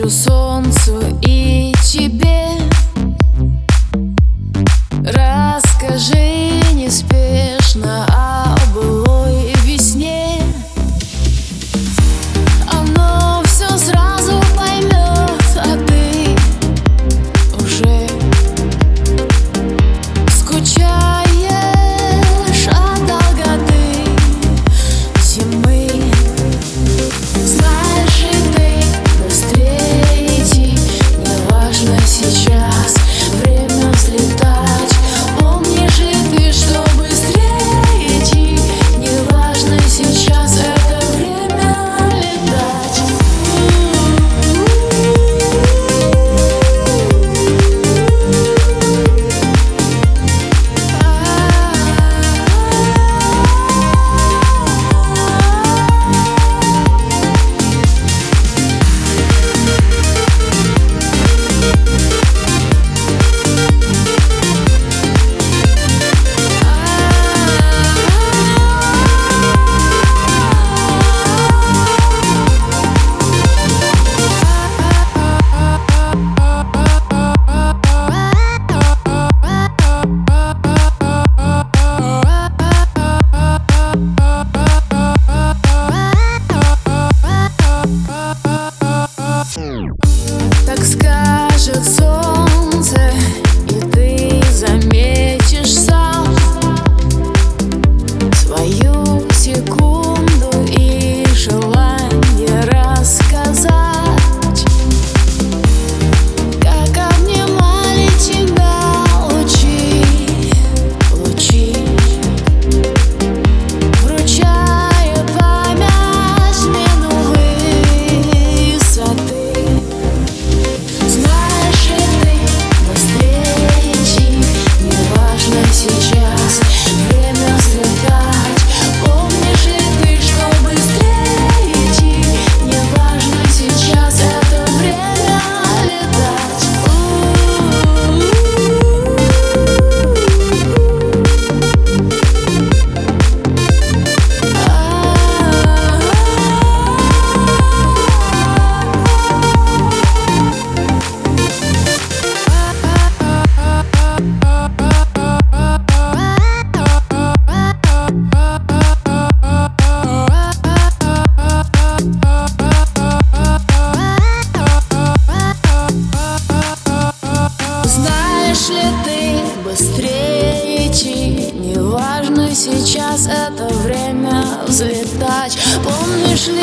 навстречу солнцу и тебе. Расскажи неспешно о сейчас это время взлетать. Помнишь ли